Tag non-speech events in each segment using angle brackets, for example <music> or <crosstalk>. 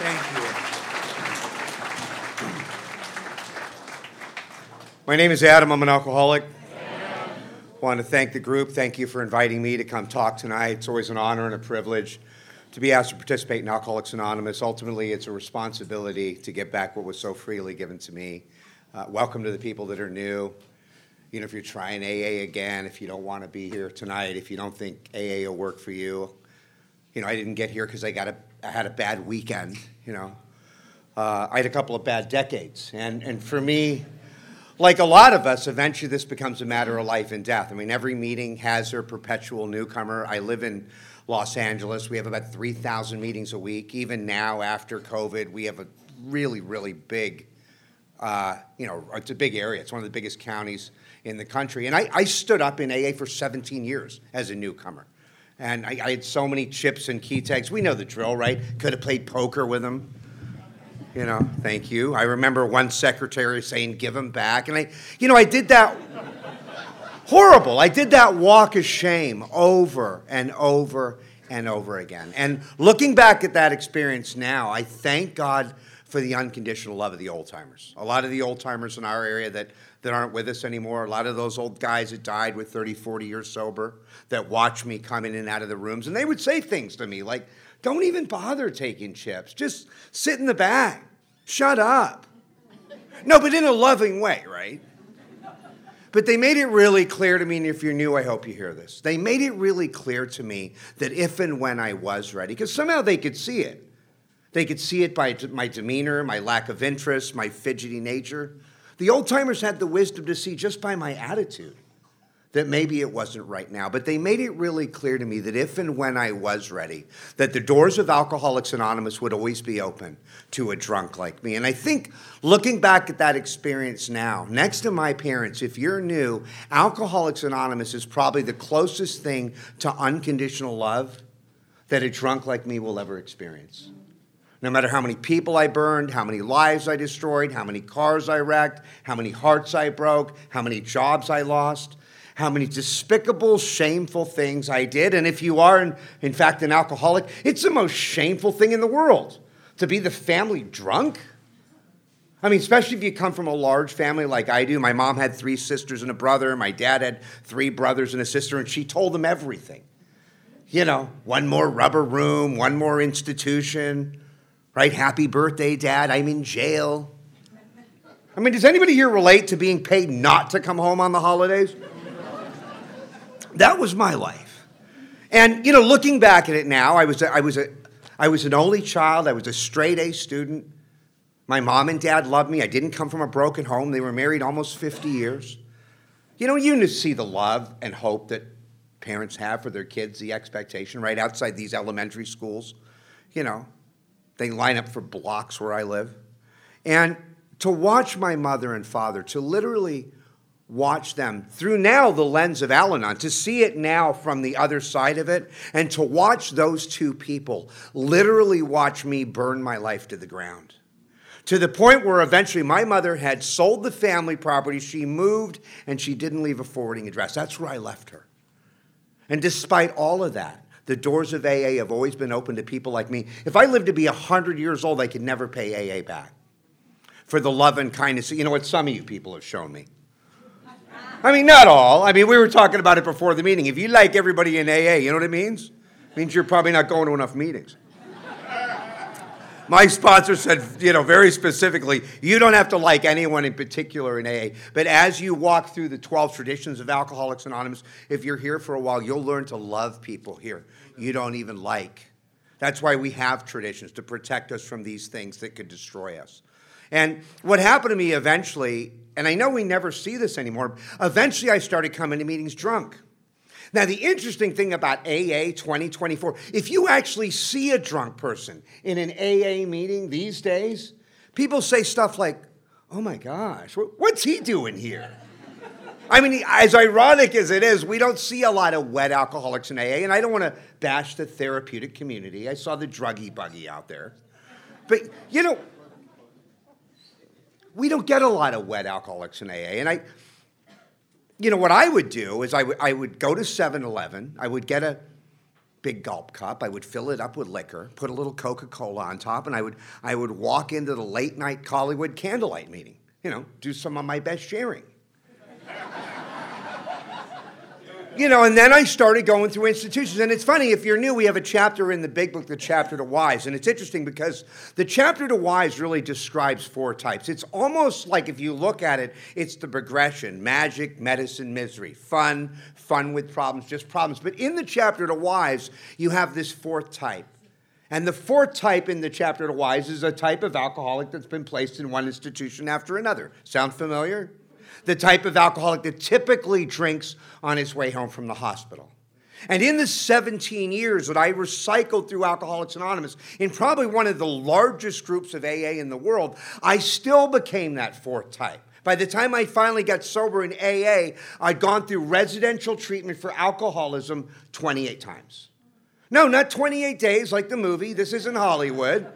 Thank you. My name is Adam. I'm an alcoholic. I want to thank the group. Thank you for inviting me to come talk tonight. It's always an honor and a privilege to be asked to participate in Alcoholics Anonymous. Ultimately, it's a responsibility to get back what was so freely given to me. Uh, welcome to the people that are new. You know, if you're trying AA again, if you don't want to be here tonight, if you don't think AA will work for you, you know, I didn't get here because I got a, I had a bad weekend. You know, uh, I had a couple of bad decades, and and for me, like a lot of us, eventually this becomes a matter of life and death. I mean, every meeting has their perpetual newcomer. I live in Los Angeles. We have about 3,000 meetings a week. Even now, after COVID, we have a really, really big, uh, you know, it's a big area. It's one of the biggest counties in the country. And I, I stood up in AA for 17 years as a newcomer. And I, I, had so many chips and key tags. We know the drill, right? Could have played poker with them. You know, thank you. I remember one secretary saying, give them back. And I, you know, I did that. horrible. I did that walk of shame over and over and over again. And looking back at that experience now, I thank God for the unconditional love of the old timers. A lot of the old timers in our area that that aren't with us anymore. A lot of those old guys that died with 30, 40 years sober that watch me come in and out of the rooms. And they would say things to me like, don't even bother taking chips. Just sit in the back. Shut up. No, but in a loving way, right? But they made it really clear to me, and if you're new, I hope you hear this. They made it really clear to me that if and when I was ready, because somehow they could see it. They could see it by my demeanor, my lack of interest, my fidgety nature. The old timers had the wisdom to see just by my attitude that maybe it wasn't right now, but they made it really clear to me that if and when I was ready, that the doors of Alcoholics Anonymous would always be open to a drunk like me. And I think looking back at that experience now, next to my parents, if you're new, Alcoholics Anonymous is probably the closest thing to unconditional love that a drunk like me will ever experience. No matter how many people I burned, how many lives I destroyed, how many cars I wrecked, how many hearts I broke, how many jobs I lost, how many despicable, shameful things I did. And if you are, in, in fact, an alcoholic, it's the most shameful thing in the world to be the family drunk. I mean, especially if you come from a large family like I do. My mom had three sisters and a brother. My dad had three brothers and a sister, and she told them everything. You know, one more rubber room, one more institution right? Happy birthday, Dad. I'm in jail. I mean, does anybody here relate to being paid not to come home on the holidays? That was my life. And, you know, looking back at it now, I was, a, I, was a, I was an only child. I was a straight A student. My mom and dad loved me. I didn't come from a broken home. They were married almost 50 years. You know, you see the love and hope that parents have for their kids, the expectation right outside these elementary schools. You know, they line up for blocks where I live. And to watch my mother and father, to literally watch them through now the lens of Al Anon, to see it now from the other side of it, and to watch those two people literally watch me burn my life to the ground. To the point where eventually my mother had sold the family property, she moved, and she didn't leave a forwarding address. That's where I left her. And despite all of that, the doors of AA have always been open to people like me. If I lived to be 100 years old, I could never pay AA back for the love and kindness. You know what some of you people have shown me. I mean, not all. I mean, we were talking about it before the meeting. If you like everybody in AA, you know what it means? It means you're probably not going to enough meetings. My sponsor said, you know, very specifically, you don't have to like anyone in particular in AA, but as you walk through the 12 traditions of Alcoholics Anonymous, if you're here for a while, you'll learn to love people here you don't even like. That's why we have traditions to protect us from these things that could destroy us. And what happened to me eventually, and I know we never see this anymore, eventually I started coming to meetings drunk. Now, the interesting thing about AA 2024, if you actually see a drunk person in an AA meeting these days, people say stuff like, oh my gosh, what's he doing here? I mean, as ironic as it is, we don't see a lot of wet alcoholics in AA, and I don't want to bash the therapeutic community. I saw the druggy buggy out there. But, you know, we don't get a lot of wet alcoholics in AA. And I, you know, what I would do is I would, I would go to 7 Eleven, I would get a, big gulp cup. I would fill it up with liquor, put a little Coca Cola on top, and I would, I would walk into the late night Hollywood candlelight meeting, you know, do some of my best sharing. You know, and then I started going through institutions. And it's funny, if you're new, we have a chapter in the big book, the chapter to wives. And it's interesting because the chapter to wives really describes four types. It's almost like if you look at it, it's the progression magic, medicine, misery, fun, fun with problems, just problems. But in the chapter to wives, you have this fourth type. And the fourth type in the chapter to wives is a type of alcoholic that's been placed in one institution after another. Sound familiar? The type of alcoholic that typically drinks on his way home from the hospital. And in the 17 years that I recycled through Alcoholics Anonymous, in probably one of the largest groups of AA in the world, I still became that fourth type. By the time I finally got sober in AA, I'd gone through residential treatment for alcoholism 28 times. No, not 28 days like the movie. This isn't Hollywood,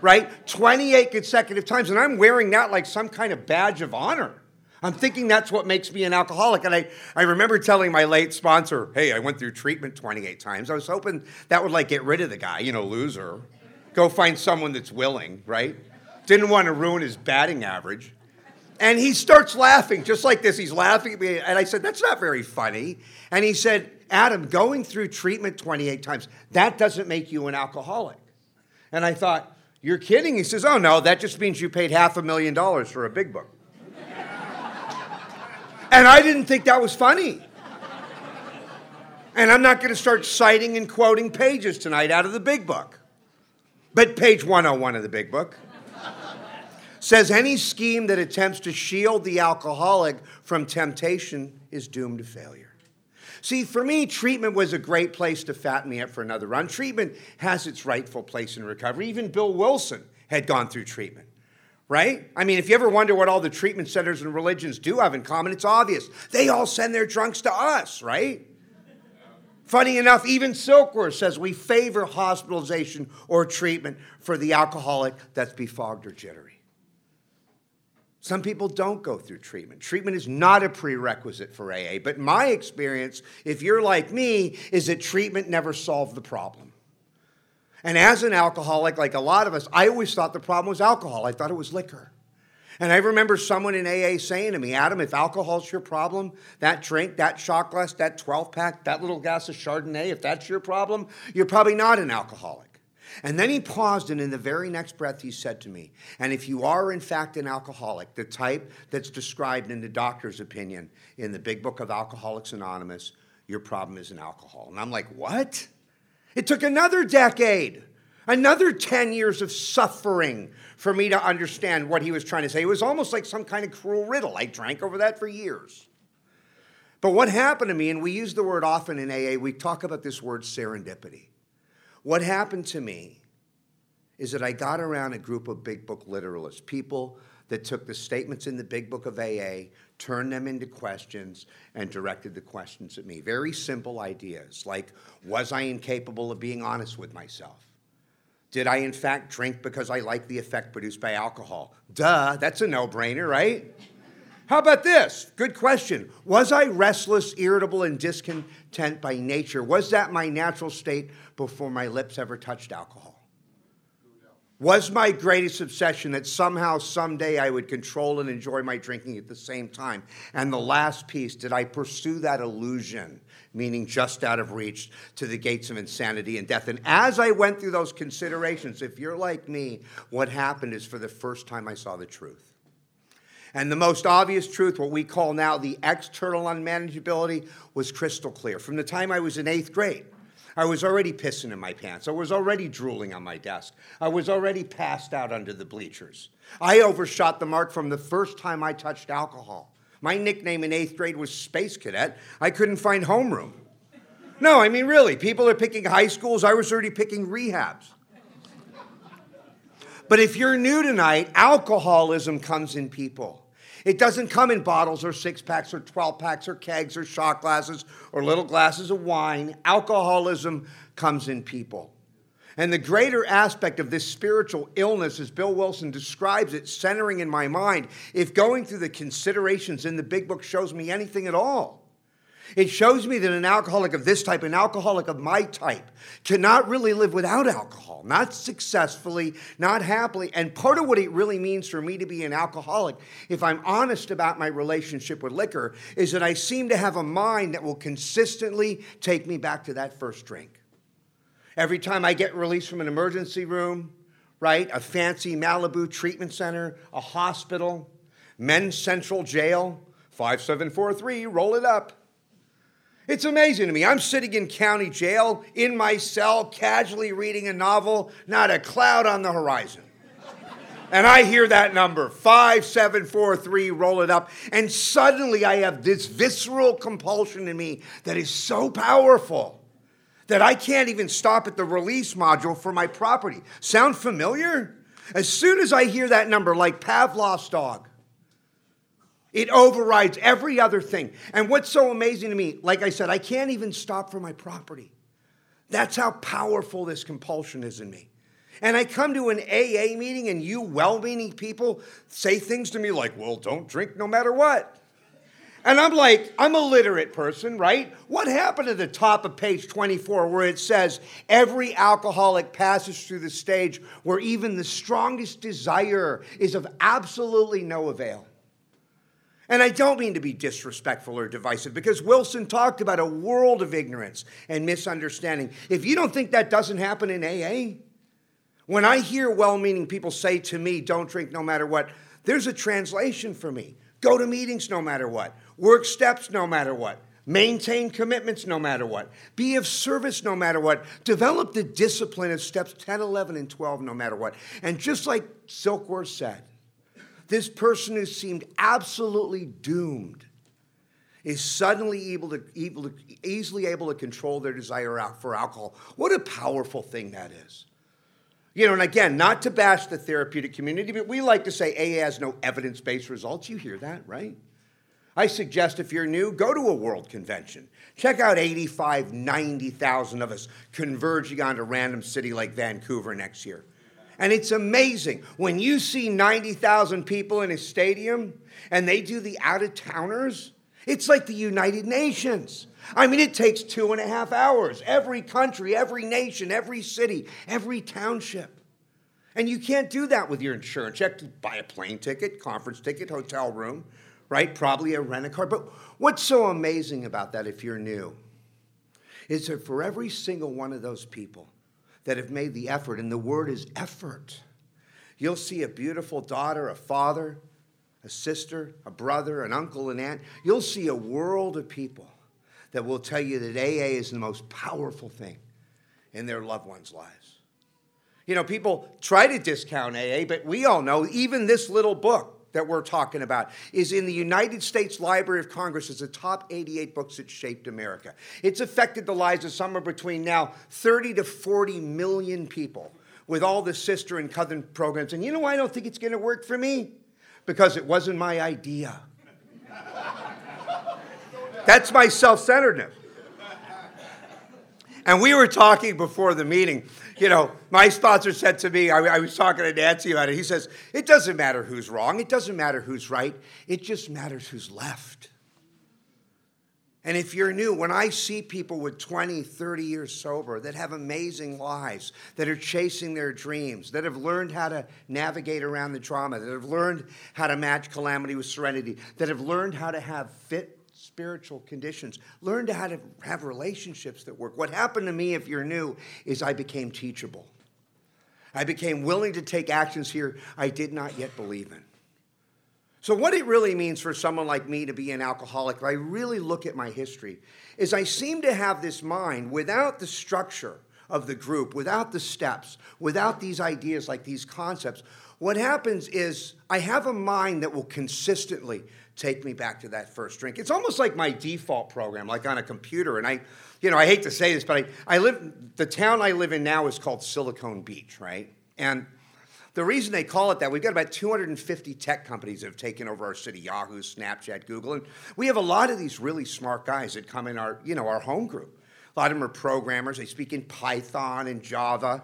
right? 28 consecutive times. And I'm wearing that like some kind of badge of honor. I'm thinking that's what makes me an alcoholic. And I, I remember telling my late sponsor, hey, I went through treatment 28 times. I was hoping that would like get rid of the guy, you know, loser. Go find someone that's willing, right? Didn't want to ruin his batting average. And he starts laughing, just like this. He's laughing at me. And I said, that's not very funny. And he said, Adam, going through treatment 28 times, that doesn't make you an alcoholic. And I thought, you're kidding. He says, oh, no, that just means you paid half a million dollars for a big book. And I didn't think that was funny. And I'm not going to start citing and quoting pages tonight out of the big book. But page 101 of the big book says any scheme that attempts to shield the alcoholic from temptation is doomed to failure. See, for me, treatment was a great place to fatten me up for another run. Treatment has its rightful place in recovery. Even Bill Wilson had gone through treatment right? I mean, if you ever wonder what all the treatment centers and religions do have in common, it's obvious. They all send their drunks to us, right? Funny enough, even Silkworth says we favor hospitalization or treatment for the alcoholic that's befogged or jittery. Some people don't go through treatment. Treatment is not a prerequisite for AA, but my experience, if you're like me, is that treatment never solved the problem. And as an alcoholic, like a lot of us, I always thought the problem was alcohol. I thought it was liquor. And I remember someone in AA saying to me, Adam, if alcohol's your problem, that drink, that shot glass, that 12 pack, that little glass of Chardonnay, if that's your problem, you're probably not an alcoholic. And then he paused, and in the very next breath, he said to me, And if you are in fact an alcoholic, the type that's described in the doctor's opinion in the big book of Alcoholics Anonymous, your problem is an alcohol. And I'm like, What? It took another decade, another 10 years of suffering for me to understand what he was trying to say. It was almost like some kind of cruel riddle. I drank over that for years. But what happened to me, and we use the word often in AA, we talk about this word serendipity. What happened to me is that I got around a group of big book literalists, people that took the statements in the big book of AA, turned them into questions, and directed the questions at me. Very simple ideas like Was I incapable of being honest with myself? Did I, in fact, drink because I like the effect produced by alcohol? Duh, that's a no brainer, right? How about this? Good question. Was I restless, irritable, and discontent by nature? Was that my natural state before my lips ever touched alcohol? Was my greatest obsession that somehow, someday, I would control and enjoy my drinking at the same time. And the last piece, did I pursue that illusion, meaning just out of reach, to the gates of insanity and death? And as I went through those considerations, if you're like me, what happened is for the first time I saw the truth. And the most obvious truth, what we call now the external unmanageability, was crystal clear. From the time I was in eighth grade, I was already pissing in my pants. I was already drooling on my desk. I was already passed out under the bleachers. I overshot the mark from the first time I touched alcohol. My nickname in eighth grade was Space Cadet. I couldn't find homeroom. No, I mean, really, people are picking high schools. I was already picking rehabs. But if you're new tonight, alcoholism comes in people. It doesn't come in bottles or six packs or 12 packs or kegs or shot glasses or little glasses of wine. Alcoholism comes in people. And the greater aspect of this spiritual illness, as Bill Wilson describes it, centering in my mind, if going through the considerations in the big book shows me anything at all, It shows me that an alcoholic of this type, an alcoholic of my type, cannot really live without alcohol, not successfully, not happily. And part of what it really means for me to be an alcoholic, if I'm honest about my relationship with liquor, is that I seem to have a mind that will consistently take me back to that first drink. Every time I get released from an emergency room, right, a fancy Malibu treatment center, a hospital, men's central jail, 5743, roll it up. It's amazing to me. I'm sitting in county jail in my cell, casually reading a novel, not a cloud on the horizon. And I hear that number, 5743, roll it up. And suddenly I have this visceral compulsion in me that is so powerful that I can't even stop at the release module for my property. Sound familiar? As soon as I hear that number, like Pavlov's dog, it overrides every other thing. And what's so amazing to me, like I said, I can't even stop for my property. That's how powerful this compulsion is in me. And I come to an AA meeting, and you well meaning people say things to me like, well, don't drink no matter what. And I'm like, I'm a literate person, right? What happened at the top of page 24 where it says, every alcoholic passes through the stage where even the strongest desire is of absolutely no avail? And I don't mean to be disrespectful or divisive because Wilson talked about a world of ignorance and misunderstanding. If you don't think that doesn't happen in AA, when I hear well meaning people say to me, don't drink no matter what, there's a translation for me. Go to meetings no matter what, work steps no matter what, maintain commitments no matter what, be of service no matter what, develop the discipline of steps 10, 11, and 12 no matter what. And just like Silkworth said, this person who seemed absolutely doomed is suddenly able to, able to, easily able to control their desire out for alcohol. What a powerful thing that is. You know, and again, not to bash the therapeutic community, but we like to say AA has no evidence based results. You hear that, right? I suggest if you're new, go to a world convention. Check out 85, 90,000 of us converging on a random city like Vancouver next year. And it's amazing when you see 90,000 people in a stadium and they do the out of towners. It's like the United Nations. I mean, it takes two and a half hours. Every country, every nation, every city, every township. And you can't do that with your insurance. You have to buy a plane ticket, conference ticket, hotel room, right? Probably a rent a car. But what's so amazing about that if you're new is that for every single one of those people, that have made the effort, and the word is effort. You'll see a beautiful daughter, a father, a sister, a brother, an uncle, an aunt. You'll see a world of people that will tell you that AA is the most powerful thing in their loved ones' lives. You know, people try to discount AA, but we all know even this little book that we're talking about is in the United States Library of Congress as the top 88 books that shaped America. It's affected the lives of somewhere between now 30 to 40 million people with all the sister and cousin programs. And you know why I don't think it's going to work for me? Because it wasn't my idea. That's my self centeredness. And we were talking before the meeting you know, my sponsor said to me, I, I, was talking to Nancy about it. He says, It doesn't matter who's wrong, it doesn't matter who's right, it just matters who's left. And if you're new, when I see people with 20, 30 years sober that have amazing lives, that are chasing their dreams, that have learned how to navigate around the trauma, that have learned how to match calamity with serenity, that have learned how to have fit spiritual conditions. Learn how to have relationships that work. What happened to me, if you're new, is I became teachable. I became willing to take actions here I did not yet believe in. So, what it really means for someone like me to be an alcoholic, if I really look at my history, is I seem to have this mind without the structure of the group, without the steps, without these ideas like these concepts. What happens is I have a mind that will consistently take me back to that first drink. It's almost like my default program, like on a computer. And I, you know, I hate to say this, but I, I live, the town I live in now is called Silicon Beach, right? And the reason they call it that, we've got about 250 tech companies that have taken over our city Yahoo, Snapchat, Google. And we have a lot of these really smart guys that come in our, you know, our home group. A lot of them are programmers. They speak in Python and Java.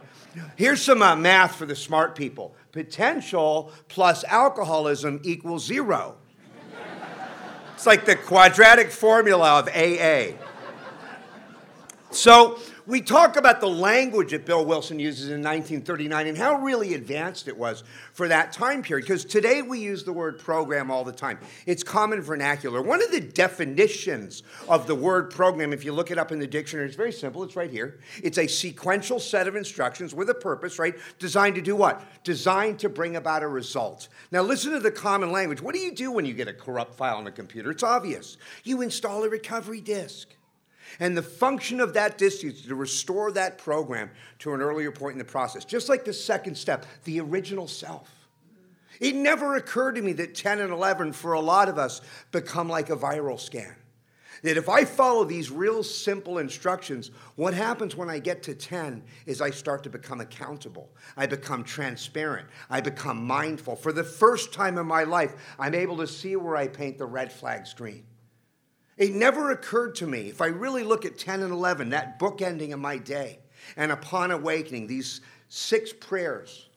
Here's some uh, math for the smart people potential plus alcoholism equals zero. It's like the quadratic formula of AA. So, we talk about the language that Bill Wilson uses in 1939 and how really advanced it was for that time period. Because today we use the word program all the time, it's common vernacular. One of the definitions of the word program, if you look it up in the dictionary, it's very simple. It's right here. It's a sequential set of instructions with a purpose, right? Designed to do what? Designed to bring about a result. Now, listen to the common language. What do you do when you get a corrupt file on a computer? It's obvious. You install a recovery disk. And the function of that disk is to restore that program to an earlier point in the process, just like the second step, the original self. It never occurred to me that 10 and 11, for a lot of us, become like a viral scan. That if I follow these real simple instructions, what happens when I get to 10 is I start to become accountable. I become transparent. I become mindful. For the first time in my life, I'm able to see where I paint the red flags green. It never occurred to me, if I really look at 10 and 11, that bookending of my day, and upon awakening, these six prayers,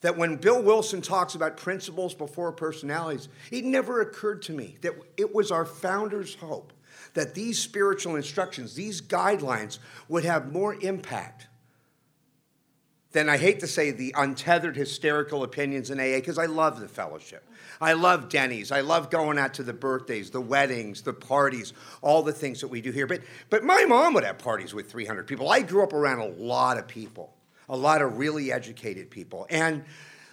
that when Bill Wilson talks about principles before personalities, it never occurred to me that it was our founder's hope that these spiritual instructions, these guidelines, would have more impact than I hate to say the untethered hysterical opinions in AA because I love the fellowship. I love Denny's. I love going out to the birthdays, the weddings, the parties, all the things that we do here. But, but my mom would have parties with 300 people. I grew up around a lot of people, a lot of really educated people. And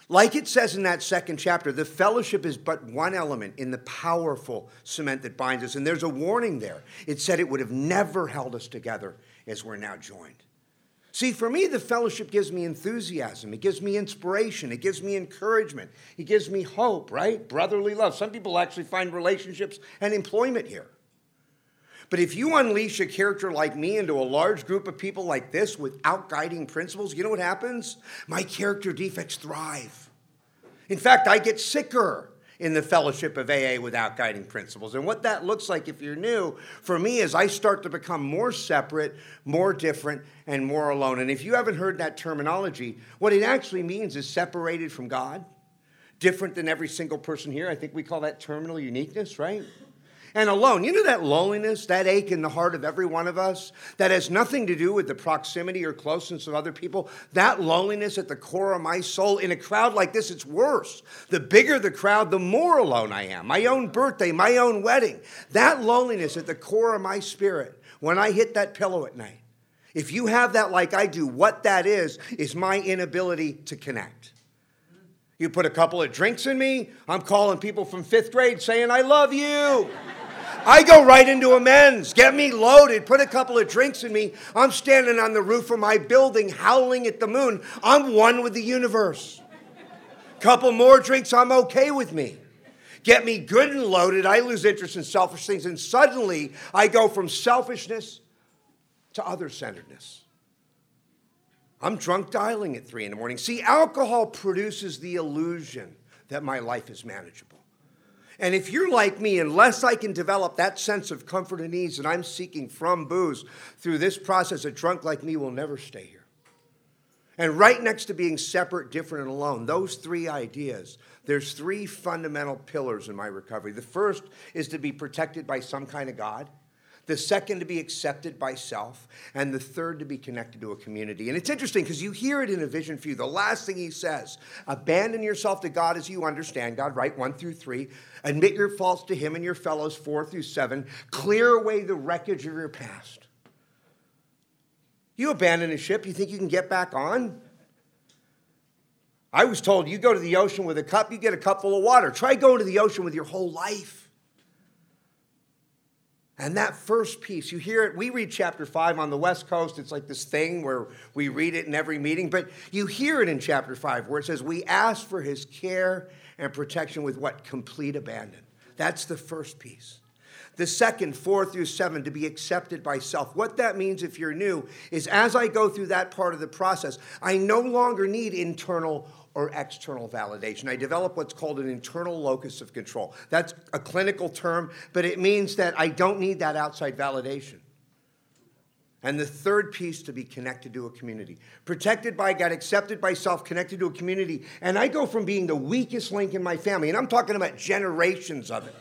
like it says in that second chapter, the fellowship is but one element in the powerful cement that binds us. And there's a warning there. It said it would have never held us together as we're now joined. See, for me, the fellowship gives me enthusiasm. It gives me inspiration. It gives me encouragement. It gives me hope, right? Brotherly love. Some people actually find relationships and employment here. But if you unleash a character like me into a large group of people like this without guiding principles, you know what happens? My character defects thrive. In fact, I get sicker in the fellowship of AA without guiding principles. And what that looks like if you're new, for me, is I start to become more separate, more different, and more alone. And if you haven't heard that terminology, what it actually means is separated from God, different than every single person here. I think we call that terminal uniqueness, right? And alone. You know that loneliness, that ache in the heart of every one of us that has nothing to do with the proximity or closeness of other people? That loneliness at the core of my soul. In a crowd like this, it's worse. The bigger the crowd, the more alone I am. My own birthday, my own wedding. That loneliness at the core of my spirit when I hit that pillow at night. If you have that like I do, what that is, is my inability to connect. You put a couple of drinks in me, I'm calling people from fifth grade saying, I love you. I go right into amends. Get me loaded. Put a couple of drinks in me. I'm standing on the roof of my building howling at the moon. I'm one with the universe. Couple more drinks, I'm okay with me. Get me good and loaded. I lose interest in selfish things. And suddenly I go from selfishness to other centeredness. I'm drunk dialing at three in the morning. See, alcohol produces the illusion that my life is manageable. And if you're like me, unless I can develop that sense of comfort and ease that I'm seeking from booze through this process, a drunk like me will never stay here. And right next to being separate, different, and alone, those three ideas, there's three fundamental pillars in my recovery. The first is to be protected by some kind of God the second to be accepted by self, and the third to be connected to a community. And it's interesting because you hear it in a vision for you. The last thing he says abandon yourself to God as you understand God, right? One through three. Admit your faults to him and your fellows, four through seven. Clear away the wreckage of your past. You abandon a ship, you think you can get back on? I was told you go to the ocean with a cup, you get a cup full of water. Try going to the ocean with your whole life. And that first piece, you hear it. We read chapter five on the West Coast. It's like this thing where we read it in every meeting, but you hear it in chapter five where it says, We ask for his care and protection with what? Complete abandon. That's the first piece. The second, four through seven, to be accepted by self. What that means, if you're new, is as I go through that part of the process, I no longer need internal or external validation. I develop what's called an internal locus of control. That's a clinical term, but it means that I don't need that outside validation. And the third piece to be connected to a community. Protected by God, accepted by self, connected to a community. And I go from being the weakest link in my family, and I'm talking about generations of it,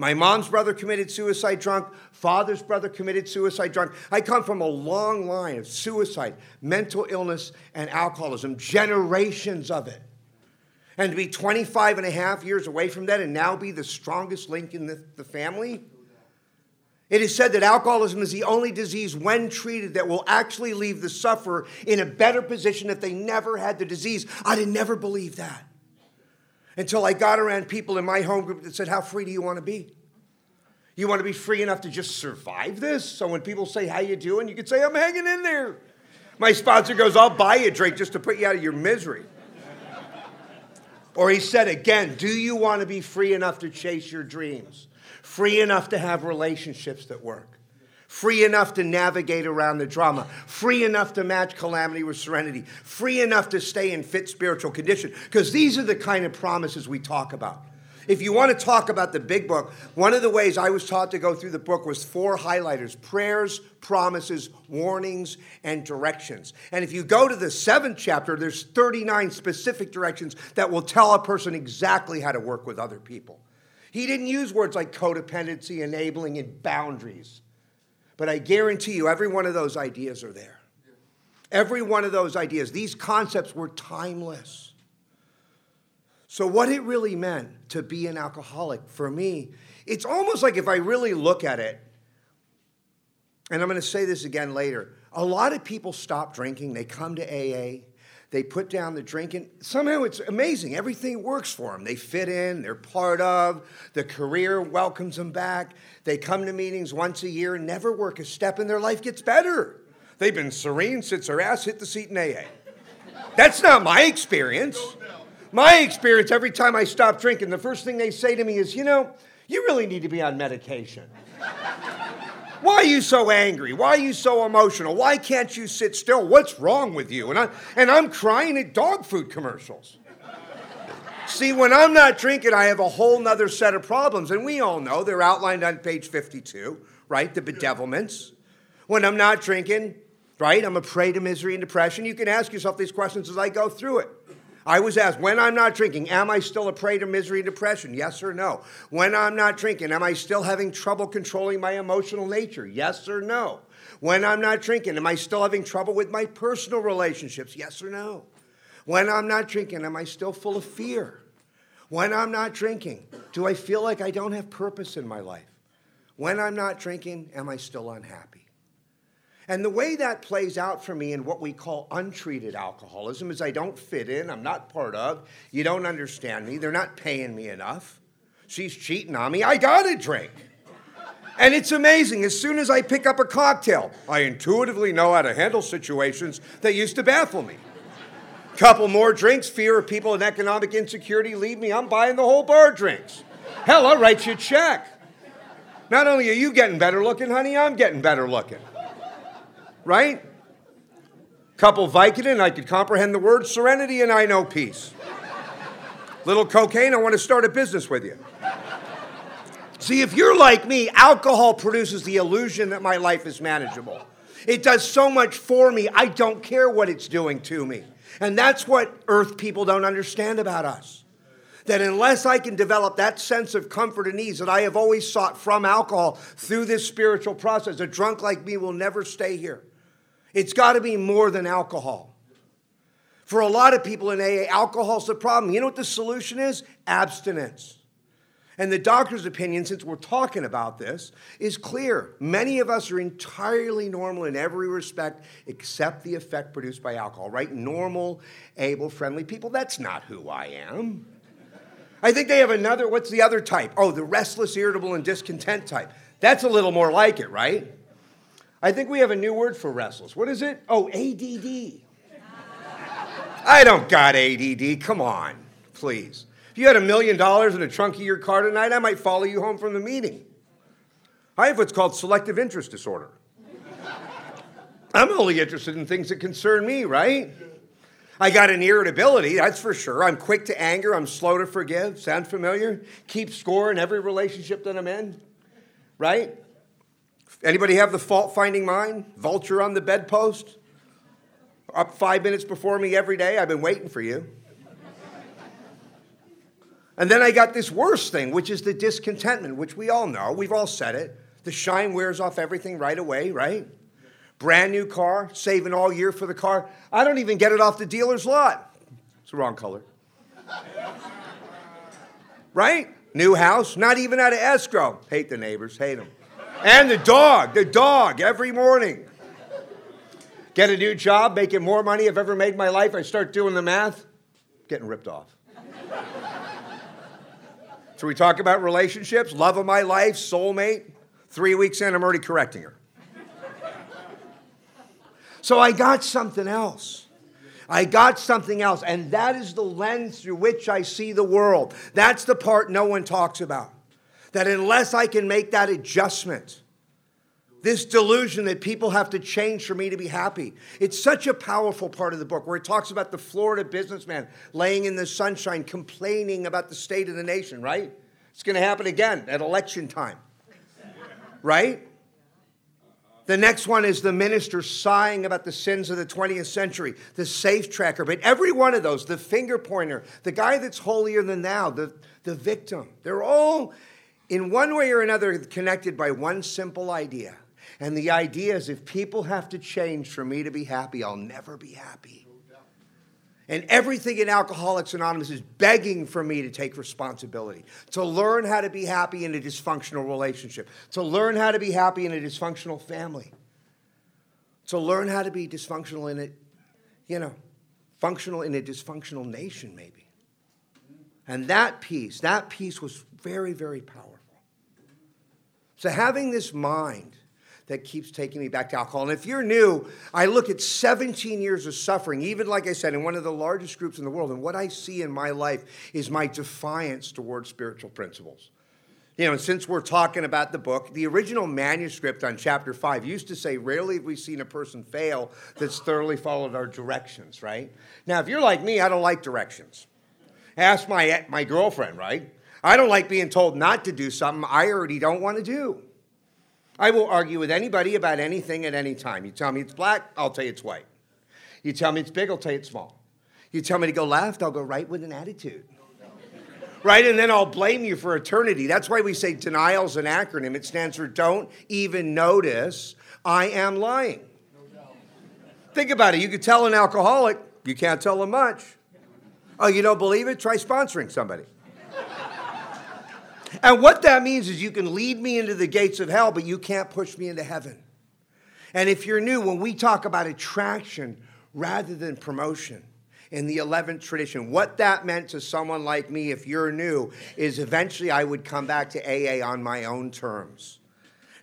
My mom's brother committed suicide drunk. Father's brother committed suicide drunk. I come from a long line of suicide, mental illness, and alcoholism, generations of it. And to be 25 and a half years away from that and now be the strongest link in the, the family, it is said that alcoholism is the only disease, when treated, that will actually leave the sufferer in a better position if they never had the disease. I did never believe that until I got around people in my home group that said, How free do you want to be? You want to be free enough to just survive this? So when people say, How you doing? You can say, I'm hanging in there. My sponsor goes, I'll buy you a drink just to put you out of your misery. or he said again, Do you want to be free enough to chase your dreams? free enough to have relationships that work, free enough to navigate around the drama, free enough to match calamity with serenity, free enough to stay in fit spiritual condition. Because these are the kind of promises we talk about. If you want to talk about the big book, one of the ways I was taught to go through the book was four highlighters prayers, promises, warnings, and directions. And if you go to the seventh chapter, there's 39 specific directions that will tell a person exactly how to work with other people. He didn't use words like codependency, enabling, and boundaries. But I guarantee you, every one of those ideas are there. Every one of those ideas, these concepts were timeless. So, what it really meant to be an alcoholic for me, it's almost like if I really look at it, and I'm going to say this again later, a lot of people stop drinking, they come to AA, they put down the drink, and somehow it's amazing. Everything works for them. They fit in, they're part of, the career welcomes them back. They come to meetings once a year never work a step, and their life gets better. They've been serene since their ass hit the seat in AA. That's not my experience. My experience, every time I stop drinking, the first thing they say to me is, you know, you really need to be on medication. Why are you so angry? Why are you so emotional? Why can't you sit still? What's wrong with you? And, I, and I'm crying at dog food commercials. See, when I'm not drinking, I have a whole nother set of problems. And we all know they're outlined on page 52, right? The bedevilments. When I'm not drinking, right, I'm a prey to misery and depression. You can ask yourself these questions as I go through it. I was asked, when I'm not drinking, am I still a prey to misery and depression? Yes or no? When I'm not drinking, am I still having trouble controlling my emotional nature? Yes or no? When I'm not drinking, am I still having trouble with my personal relationships? Yes or no? When I'm not drinking, am I still full of fear? When I'm not drinking, do I feel like I don't have purpose in my life? When I'm not drinking, am I still unhappy? And the way that plays out for me in what we call untreated alcoholism is I don't fit in, I'm not part of, you don't understand me, they're not paying me enough. She's cheating on me, I gotta drink. And it's amazing, as soon as I pick up a cocktail, I intuitively know how to handle situations that used to baffle me. Couple more drinks, fear of people and economic insecurity leave me, I'm buying the whole bar drinks. Hell, I'll write you a check. Not only are you getting better looking, honey, I'm getting better looking right? Couple Vicodin, I could comprehend the word serenity, and I know peace. Little cocaine, I want to start a business with you. See, if you're like me, alcohol produces the illusion that my life is manageable. It does so much for me, I don't care what it's doing to me. And that's what earth people don't understand about us. That unless I can develop that sense of comfort and ease that I have always sought from alcohol through this spiritual process, a drunk like me will never stay here. It's got to be more than alcohol. For a lot of people in AA, alcohol's the problem. You know what the solution is? Abstinence. And the doctor's opinion, since we're talking about this, is clear. Many of us are entirely normal in every respect except the effect produced by alcohol, right? Normal, able, friendly people. That's not who I am. I think they have another, what's the other type? Oh, the restless, irritable, and discontent type. That's a little more like it, right? I think we have a new word for restless. What is it? Oh, ADD. I don't got ADD. Come on, please. If you had a million dollars in the trunk of your car tonight, I might follow you home from the meeting. I have what's called selective interest disorder. I'm only interested in things that concern me, right? I got an irritability, that's for sure. I'm quick to anger, I'm slow to forgive. Sound familiar? Keep score in every relationship that I'm in, right? Anybody have the fault finding mind? Vulture on the bedpost? Up five minutes before me every day? I've been waiting for you. And then I got this worst thing, which is the discontentment, which we all know. We've all said it. The shine wears off everything right away, right? Brand new car, saving all year for the car. I don't even get it off the dealer's lot. It's the wrong color. right? New house, not even out of escrow. Hate the neighbors, hate them. And the dog, the dog, every morning. Get a new job, making more money I've ever made in my life. I start doing the math, getting ripped off. so we talk about relationships, love of my life, soulmate. Three weeks in, I'm already correcting her. So I got something else. I got something else. And that is the lens through which I see the world. That's the part no one talks about. That unless I can make that adjustment, this delusion that people have to change for me to be happy. It's such a powerful part of the book where it talks about the Florida businessman laying in the sunshine complaining about the state of the nation, right? It's going to happen again at election time, right? The next one is the minister sighing about the sins of the 20th century, the safe tracker. But every one of those, the finger pointer, the guy that's holier than thou, the, the victim, they're all in one way or another connected by one simple idea. And the idea is if people have to change for me to be happy, I'll never be happy. And everything in Alcoholics Anonymous is begging for me to take responsibility, to learn how to be happy in a dysfunctional relationship, to learn how to be happy in a dysfunctional family, to learn how to be dysfunctional in a, you know, functional in a dysfunctional nation, maybe. And that piece, that piece was very, very powerful. So having this mind that keeps taking me back to alcohol. And if you're new, I look at 17 years of suffering, even like I said, in one of the largest groups in the world. And what I see in my life is my defiance towards spiritual principles. You know, and since we're talking about the book, the original manuscript on chapter five used to say, Rarely have we seen a person fail that's thoroughly followed our directions, right? Now, if you're like me, I don't like directions. Ask my, my girlfriend, right? I don't like being told not to do something I already don't want to do. I will argue with anybody about anything at any time. You tell me it's black, I'll tell you it's white. You tell me it's big, I'll tell you it's small. You tell me to go left, I'll go right with an attitude. Right? And then I'll blame you for eternity. That's why we say denial's an acronym. It stands for don't even notice I am lying. Think about it. You could tell an alcoholic, you can't tell them much. Oh, you don't believe it? Try sponsoring somebody. And what that means is you can lead me into the gates of hell, but you can't push me into heaven. And if you're new, when we talk about attraction rather than promotion, in the 11th tradition. What that meant to someone like me, if you're new, is eventually I would come back to AA on my own terms.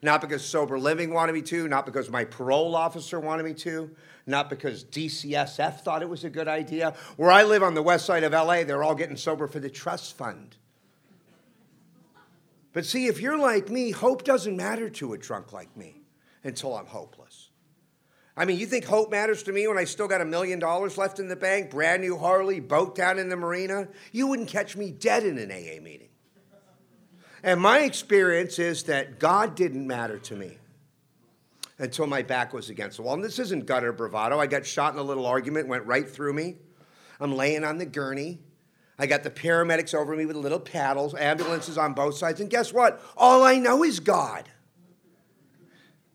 Not because sober living wanted me to, not because my parole officer wanted me to, not because DCSF thought it was a good idea. Where I live on the west side of LA, they're all getting sober for the trust fund. But see, if you're like me, hope doesn't matter to a drunk like me until I'm hopeless. I mean, you think hope matters to me when I still got a million dollars left in the bank, brand new Harley, boat down in the marina? You wouldn't catch me dead in an AA meeting. And my experience is that God didn't matter to me until my back was against the wall. And this isn't gutter bravado. I got shot in a little argument, went right through me. I'm laying on the gurney. I got the paramedics over me with little paddles, ambulances on both sides, and guess what? All I know is God.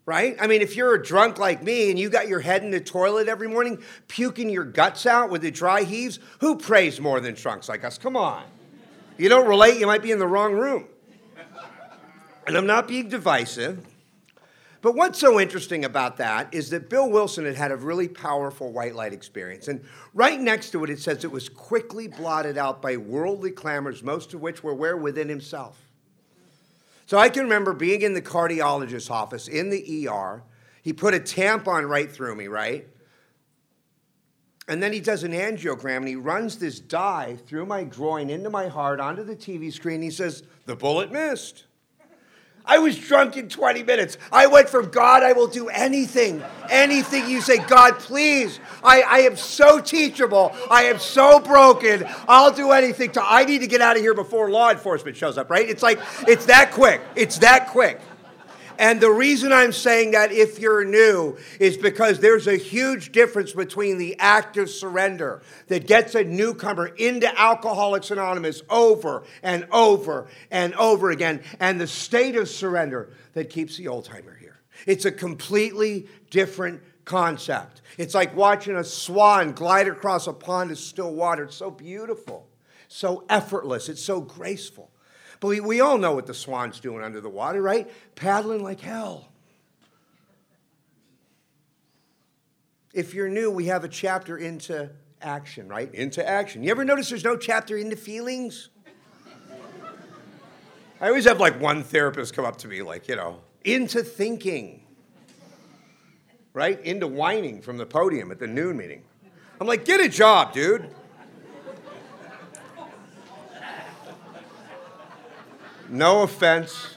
Right? I mean, if you're a drunk like me and you got your head in the toilet every morning, puking your guts out with the dry heaves, who prays more than drunks like us? Come on. You don't relate, you might be in the wrong room. And I'm not being divisive. But what's so interesting about that is that Bill Wilson had had a really powerful white light experience. And right next to it, it says it was quickly blotted out by worldly clamors, most of which were where within himself. So I can remember being in the cardiologist's office in the ER. He put a tampon right through me, right? And then he does an angiogram and he runs this dye through my groin into my heart onto the TV screen. He says, The bullet missed. I was drunk in 20 minutes. I went from God, I will do anything, anything you say. God, please. I, I am so teachable. I am so broken. I'll do anything. To, I need to get out of here before law enforcement shows up, right? It's like, it's that quick. It's that quick. And the reason I'm saying that if you're new is because there's a huge difference between the act of surrender that gets a newcomer into Alcoholics Anonymous over and over and over again and the state of surrender that keeps the old timer here. It's a completely different concept. It's like watching a swan glide across a pond of still water. It's so beautiful, so effortless, it's so graceful. But we, we all know what the swan's doing under the water, right? Paddling like hell. If you're new, we have a chapter into action, right? Into action. You ever notice there's no chapter into feelings? I always have like one therapist come up to me, like, you know, into thinking, right? Into whining from the podium at the noon meeting. I'm like, get a job, dude. No offense.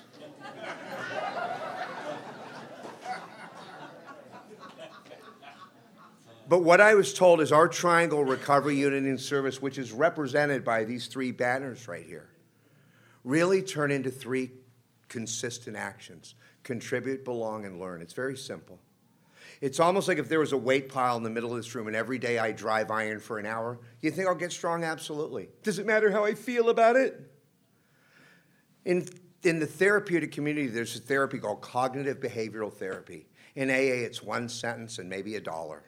But what I was told is our triangle recovery unit in service, which is represented by these three banners right here, really turn into three consistent actions contribute, belong, and learn. It's very simple. It's almost like if there was a weight pile in the middle of this room and every day I drive iron for an hour, you think I'll get strong? Absolutely. Does it matter how I feel about it? In, in the therapeutic community, there's a therapy called cognitive behavioral therapy. In AA, it's one sentence and maybe a dollar.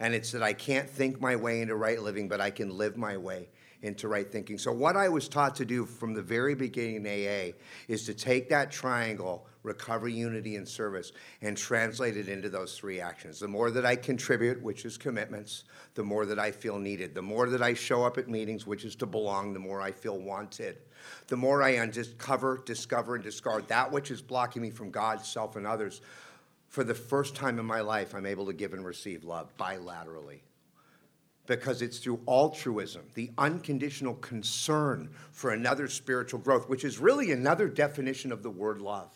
And it's that I can't think my way into right living, but I can live my way into right thinking. So, what I was taught to do from the very beginning in AA is to take that triangle recovery, unity, and service, and translate it into those three actions. The more that I contribute, which is commitments, the more that I feel needed. The more that I show up at meetings, which is to belong, the more I feel wanted. The more I uncover, discover, and discard that which is blocking me from God, self, and others. For the first time in my life, I'm able to give and receive love bilaterally because it's through altruism, the unconditional concern for another spiritual growth, which is really another definition of the word love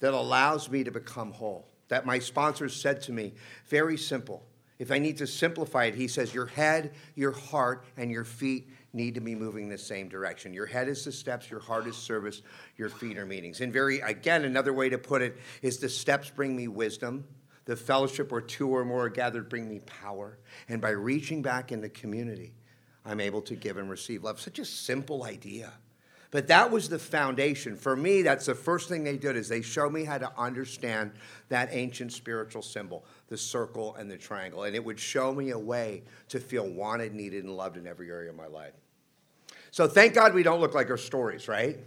that allows me to become whole. That my sponsor said to me, very simple. If I need to simplify it, he says, Your head, your heart, and your feet need to be moving in the same direction. Your head is the steps, your heart is service, your feet are meetings. And very, again, another way to put it is the steps bring me wisdom. The fellowship where two or more are gathered bring me power. And by reaching back in the community, I'm able to give and receive love. Such a simple idea. But that was the foundation. For me, that's the first thing they did is they showed me how to understand that ancient spiritual symbol, the circle and the triangle. And it would show me a way to feel wanted, needed, and loved in every area of my life. So thank God we don't look like our stories, right?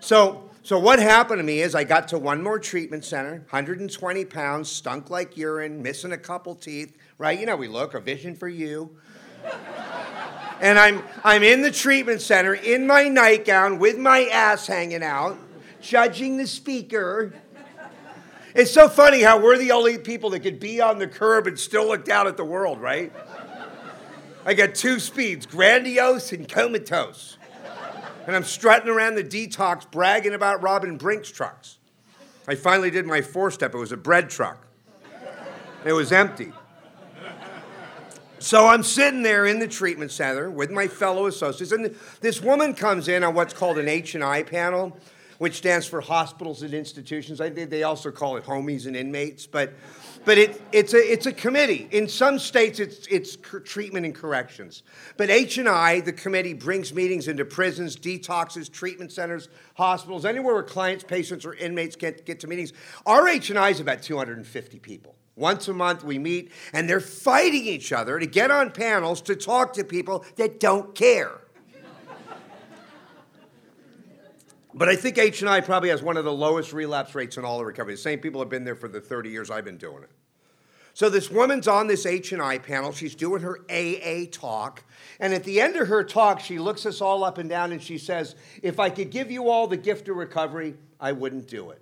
So, so what happened to me is I got to one more treatment center, 120 pounds, stunk like urine, missing a couple teeth, right? You know, we look, a vision for you and I'm, I'm in the treatment center in my nightgown with my ass hanging out, judging the speaker. It's so funny how we're the only people that could be on the curb and still look down at the world, right? I got two speeds grandiose and comatose. And I'm strutting around the detox bragging about robbing Brink's trucks. I finally did my four step, it was a bread truck, it was empty. So I'm sitting there in the treatment center with my fellow associates, and this woman comes in on what's called an H&I panel, which stands for hospitals and institutions. I think they also call it homies and inmates, but but it, it's, a, it's a committee. In some states, it's, it's treatment and corrections. But H&I, the committee, brings meetings into prisons, detoxes, treatment centers, hospitals, anywhere where clients, patients, or inmates get, get to meetings. Our H&I is about 250 people. Once a month we meet, and they're fighting each other to get on panels to talk to people that don't care. but I think H&I probably has one of the lowest relapse rates in all of recovery. The same people have been there for the 30 years I've been doing it. So this woman's on this H&I panel. She's doing her AA talk. And at the end of her talk, she looks us all up and down and she says, if I could give you all the gift of recovery, I wouldn't do it.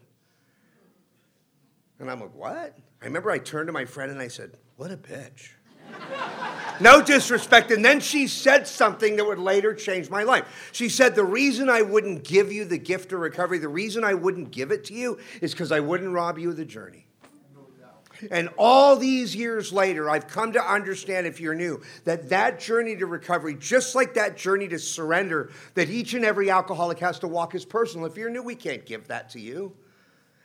And I'm like, what? I remember I turned to my friend and I said, What a bitch. <laughs> no disrespect. And then she said something that would later change my life. She said, The reason I wouldn't give you the gift of recovery, the reason I wouldn't give it to you is because I wouldn't rob you of the journey. And all these years later, I've come to understand, if you're new, that that journey to recovery, just like that journey to surrender that each and every alcoholic has to walk is personal. If you're new, we can't give that to you.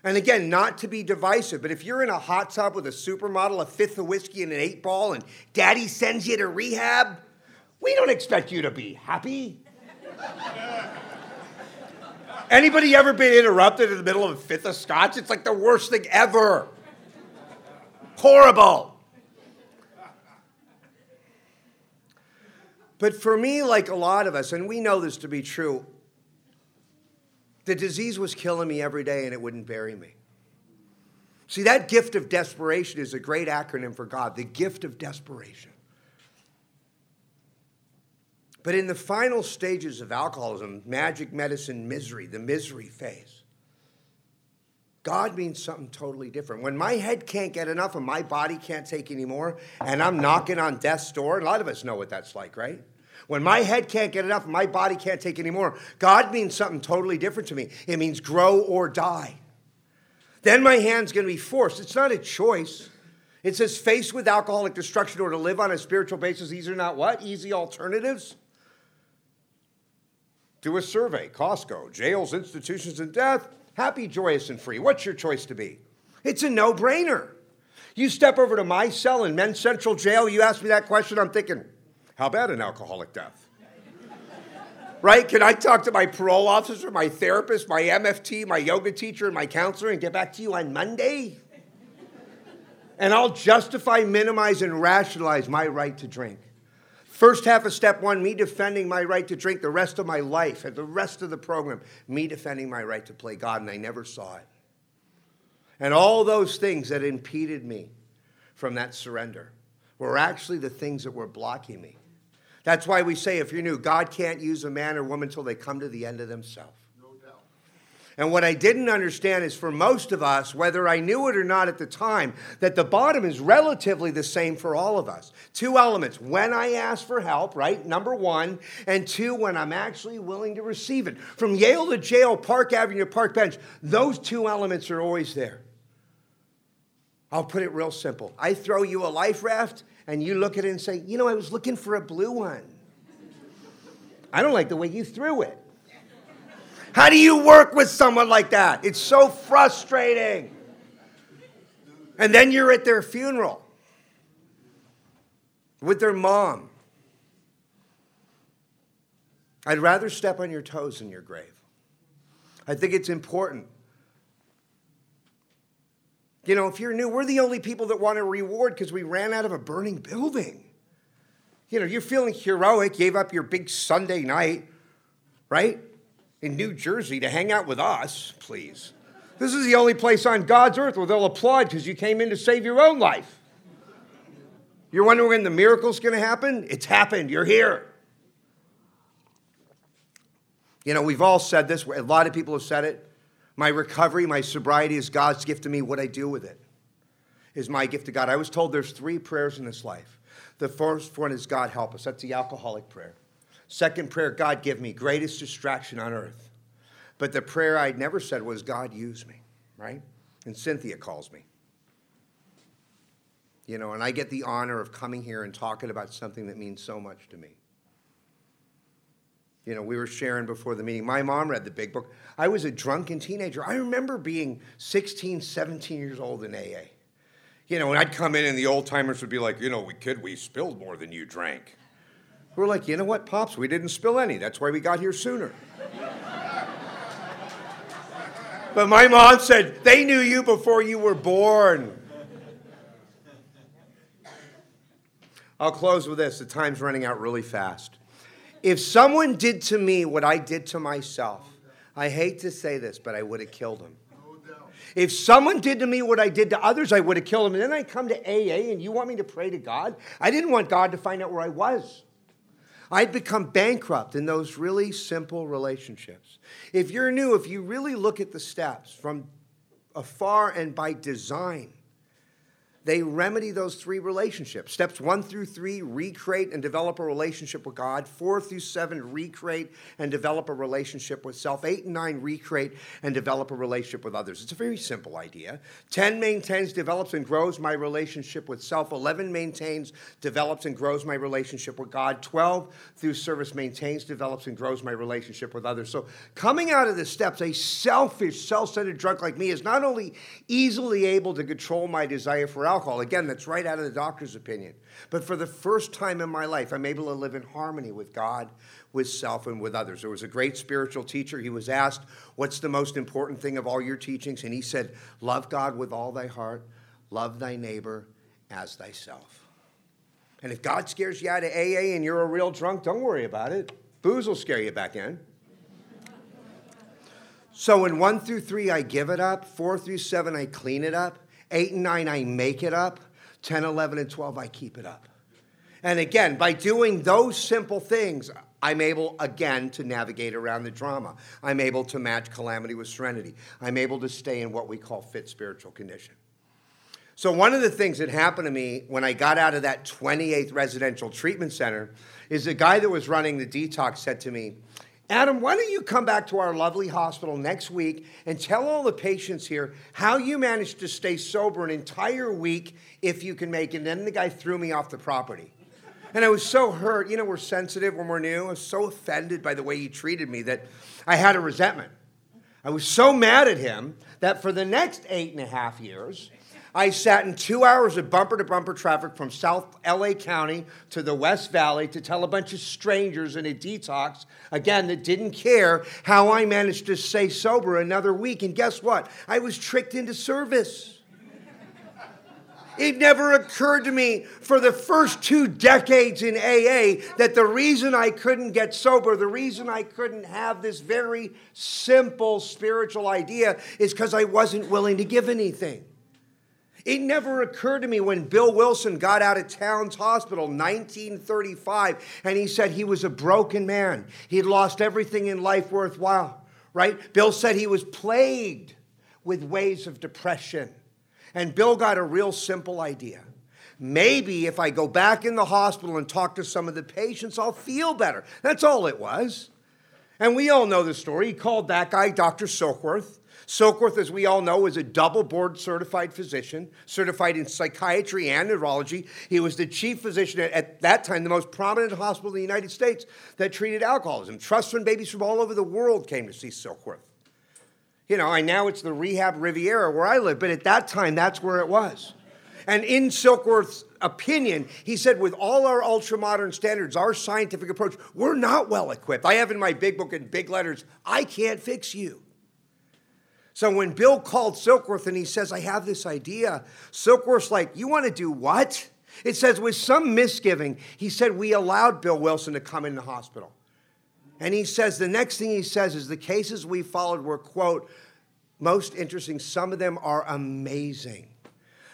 And again, not to be divisive, but if you're in a hot tub with a supermodel, a fifth of whiskey, and an eight ball, and daddy sends you to rehab, we don't expect you to be happy. <laughs> Anybody ever been interrupted in the middle of a fifth of scotch? It's like the worst thing ever. Horrible. But for me, like a lot of us, and we know this to be true, the disease was killing me every day and it wouldn't bury me. See, that gift of desperation is a great acronym for God the gift of desperation. But in the final stages of alcoholism, magic medicine misery, the misery phase, God means something totally different. When my head can't get enough and my body can't take anymore, and I'm knocking on death's door, a lot of us know what that's like, right? When my head can't get enough my body can't take anymore, God means something totally different to me. It means grow or die. Then my hand's going to be forced. It's not a choice. It says, faced with alcoholic destruction or to live on a spiritual basis, these are not what? Easy alternatives? Do a survey Costco, jails, institutions, and death. Happy, joyous, and free. What's your choice to be? It's a no brainer. You step over to my cell in Men's Central Jail, you ask me that question, I'm thinking, how about an alcoholic death? right? Can I talk to my parole officer, my therapist, my MFT, my yoga teacher, and my counselor and get back to you on Monday? And I'll justify, minimize, and rationalize my right to drink. First half of step one, me defending my right to drink the rest of my life, and the rest of the program, me defending my right to play God, and I never saw it. And all those things that impeded me from that surrender were actually the things that were blocking me. That's why we say, if you're new, God can't use a man or woman until they come to the end of themselves. No doubt. And what I didn't understand is for most of us, whether I knew it or not at the time, that the bottom is relatively the same for all of us. Two elements when I ask for help, right? Number one, and two, when I'm actually willing to receive it. From Yale to jail, Park Avenue to Park Bench, those two elements are always there. I'll put it real simple. I throw you a life raft, and you look at it and say, You know, I was looking for a blue one. I don't like the way you threw it. How do you work with someone like that? It's so frustrating. And then you're at their funeral with their mom. I'd rather step on your toes in your grave. I think it's important. You know, if you're new, we're the only people that want a reward because we ran out of a burning building. You know, you're feeling heroic, gave up your big Sunday night, right? in New Jersey to hang out with us, please. This is the only place on God's earth where they'll applaud because you came in to save your own life. You're wondering when the miracle's going to happen? It's happened. You're here. You know, we've all said this, a lot of people have said it. My recovery, my sobriety is God's gift to me. What I do with it is my gift to God. I was told there's three prayers in this life. The first one is God help us. That's the alcoholic prayer. Second prayer, God give me greatest distraction on earth. But the prayer I'd never said was, God use me, right? And Cynthia calls me. You know, and I get the honor of coming here and talking about something that means so much to me. You know, we were sharing before the meeting. My mom read the big book. I was a drunken teenager. I remember being 16, 17 years old in AA. You know, and I'd come in and the old timers would be like, you know, we kid, we spilled more than you drank. We're like, you know what, Pops, we didn't spill any. That's why we got here sooner. but my mom said, they knew you before you were born. I'll close with this. The time's running out really fast. If someone did to me what I did to myself, I hate to say this, but I would have killed him. If someone did to me what I did to others, I would have killed him. And then I come to AA and you want me to pray to God? I didn't want God to find out where I was. I'd become bankrupt in those really simple relationships. If you're new, if you really look at the steps from afar and by design, they remedy those three relationships. Steps one through three, recreate and develop a relationship with God. Four through seven, recreate and develop a relationship with self. Eight and nine, recreate and develop a relationship with others. It's a very simple idea. Ten maintains, develops, and grows my relationship with self. Eleven maintains, develops, and grows my relationship with God. Twelve through service maintains, develops, and grows my relationship with others. So coming out of the steps, a selfish, self centered drunk like me is not only easily able to control my desire for alcohol. Again, that's right out of the doctor's opinion. But for the first time in my life, I'm able to live in harmony with God, with self, and with others. There was a great spiritual teacher. He was asked, What's the most important thing of all your teachings? And he said, Love God with all thy heart, love thy neighbor as thyself. And if God scares you out of AA and you're a real drunk, don't worry about it. Booze will scare you back in. So in one through three, I give it up. Four through seven, I clean it up. Eight and nine, I make it up. 10, 11, and 12, I keep it up. And again, by doing those simple things, I'm able again to navigate around the drama. I'm able to match calamity with serenity. I'm able to stay in what we call fit spiritual condition. So, one of the things that happened to me when I got out of that 28th residential treatment center is the guy that was running the detox said to me, Adam, why don't you come back to our lovely hospital next week and tell all the patients here how you managed to stay sober an entire week if you can make it? And then the guy threw me off the property. And I was so hurt. You know, we're sensitive when we're new. I was so offended by the way he treated me that I had a resentment. I was so mad at him that for the next eight and a half years, I sat in two hours of bumper to bumper traffic from South LA County to the West Valley to tell a bunch of strangers in a detox, again, that didn't care how I managed to stay sober another week. And guess what? I was tricked into service. It never occurred to me for the first two decades in AA that the reason I couldn't get sober, the reason I couldn't have this very simple spiritual idea is because I wasn't willing to give anything. It never occurred to me when Bill Wilson got out of Towns Hospital 1935 and he said he was a broken man. He had lost everything in life worthwhile, right? Bill said he was plagued with waves of depression. And Bill got a real simple idea. Maybe if I go back in the hospital and talk to some of the patients, I'll feel better. That's all it was. And we all know the story. He called that guy Dr. Silkworth. Silkworth, as we all know, is a double board certified physician, certified in psychiatry and neurology. He was the chief physician at, at, that time, the most prominent hospital in the United States that treated alcoholism. Trust fund babies from all over the world came to see Silkworth. You know, I now it's the rehab Riviera where I live, but at that time, that's where it was. And in Silkworth's opinion, he said, with all our ultra modern standards, our scientific approach, we're not well equipped. I have in my big book in big letters, I can't fix you. So when Bill called Silkworth and he says, I have this idea, Silkworth's like, You want to do what? It says, with some misgiving, he said, We allowed Bill Wilson to come in the hospital. And he says, the next thing he says is the cases we followed were, quote, most interesting. Some of them are amazing.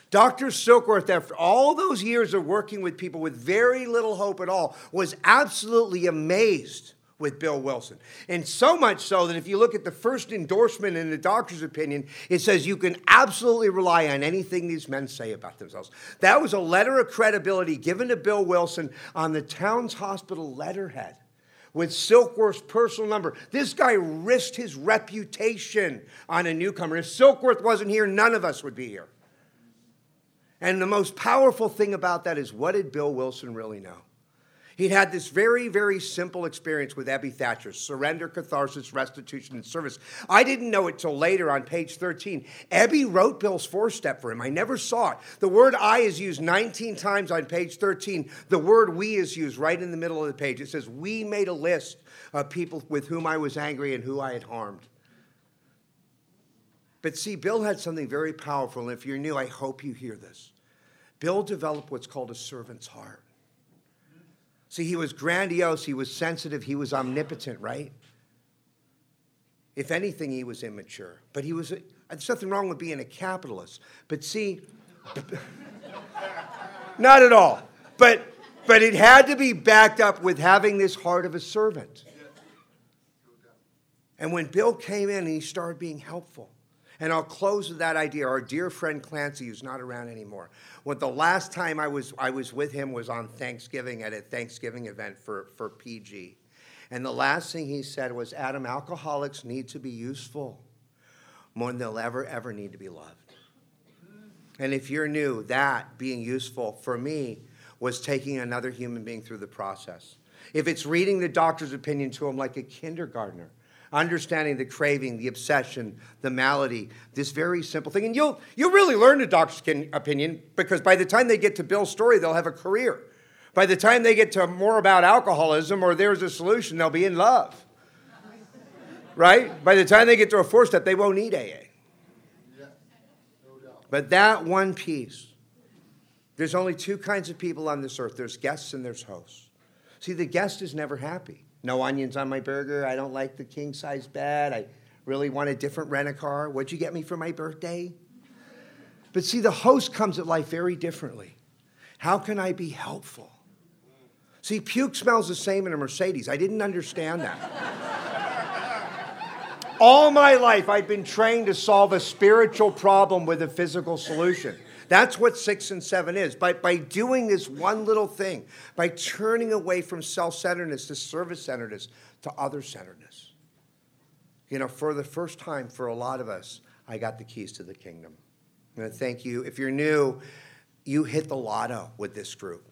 Dr. Silkworth, after all those years of working with people with very little hope at all, was absolutely amazed with Bill Wilson. And so much so that if you look at the first endorsement in the doctor's opinion, it says you can absolutely rely on anything these men say about themselves. That was a letter of credibility given to Bill Wilson on the Towns Hospital letterhead with Silkworth's personal number. This guy risked his reputation on a newcomer. If Silkworth wasn't here, none of us would be here. And the most powerful thing about that is what did Bill Wilson really know? He'd had this very, very simple experience with Ebby Thacher surrender, catharsis, restitution, and service. I didn't know it till later on page 13. Abby wrote Bill's four step for him. I never saw it. The word I is used 19 times on page 13. The word we is used right in the middle of the page. It says, We made a list of people with whom I was angry and who I had harmed. But see, Bill had something very powerful, and if you're new, I hope you hear this. Bill developed what's called a servant's heart. See, he was grandiose, he was sensitive, he was omnipotent, right? If anything, he was immature. But he was, there's nothing wrong with being a capitalist. But see, <laughs> not at all. But, but it had to be backed up with having this heart of a servant. And when Bill came in and he started being helpful, And I'll close with that idea. Our dear friend Clancy, who's not around anymore, when the last time I was, I was with him was on Thanksgiving at a Thanksgiving event for, for PG. And the last thing he said was Adam, alcoholics need to be useful more than they'll ever, ever need to be loved. And if you're new, that being useful for me was taking another human being through the process. If it's reading the doctor's opinion to him like a kindergartner, understanding the craving, the obsession, the malady, this very simple thing. And you'll, you'll really learn the doctor's opinion because by the time they get to Bill's story, they'll have a career. By the time they get to more about alcoholism or there's a solution, they'll be in love. Right? By the time they get to a four step, they won't need AA. Yeah, no But that one piece, there's only two kinds of people on this earth there's guests and there's hosts. See, the guest is never happy. No onions on my burger. I don't like the king size bed. I really want a different rent a car. What'd you get me for my birthday? But see, the host comes at life very differently. How can I be helpful? See, puke smells the same in a Mercedes. I didn't understand that. All my life, I've been trained to solve a spiritual problem with a physical solution. That's what six and seven is. By, by doing this one little thing, by turning away from self centeredness to service centeredness to other centeredness. You know, for the first time for a lot of us, I got the keys to the kingdom. And thank you. If you're new, you hit the lotto with this group.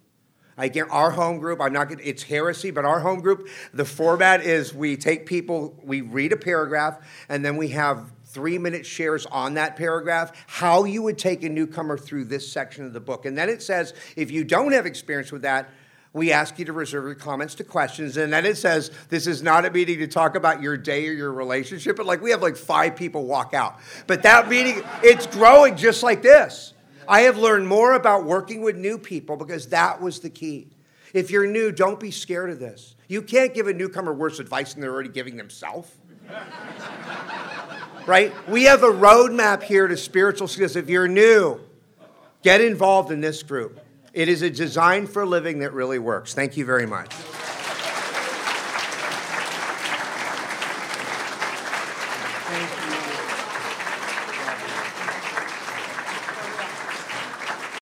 I get our home group. I'm not. Gonna, It's heresy, but our home group. The format is we take people, we read a paragraph, and then we have three minute shares on that paragraph, how you would take a newcomer through this section of the book. And then it says, if you don't have experience with that, we ask you to reserve your comments to questions. And then it says, this is not a meeting to talk about your day or your relationship, but like we have like five people walk out. But that meeting, it's growing just like this. I have learned more about working with new people because that was the key. If you're new, don't be scared of this. You can't give a newcomer worse advice than they're already giving themselves <laughs> right? We have a roadmap here to spiritual success. If you're new, get involved in this group. It is a design for living that really works. Thank you very much.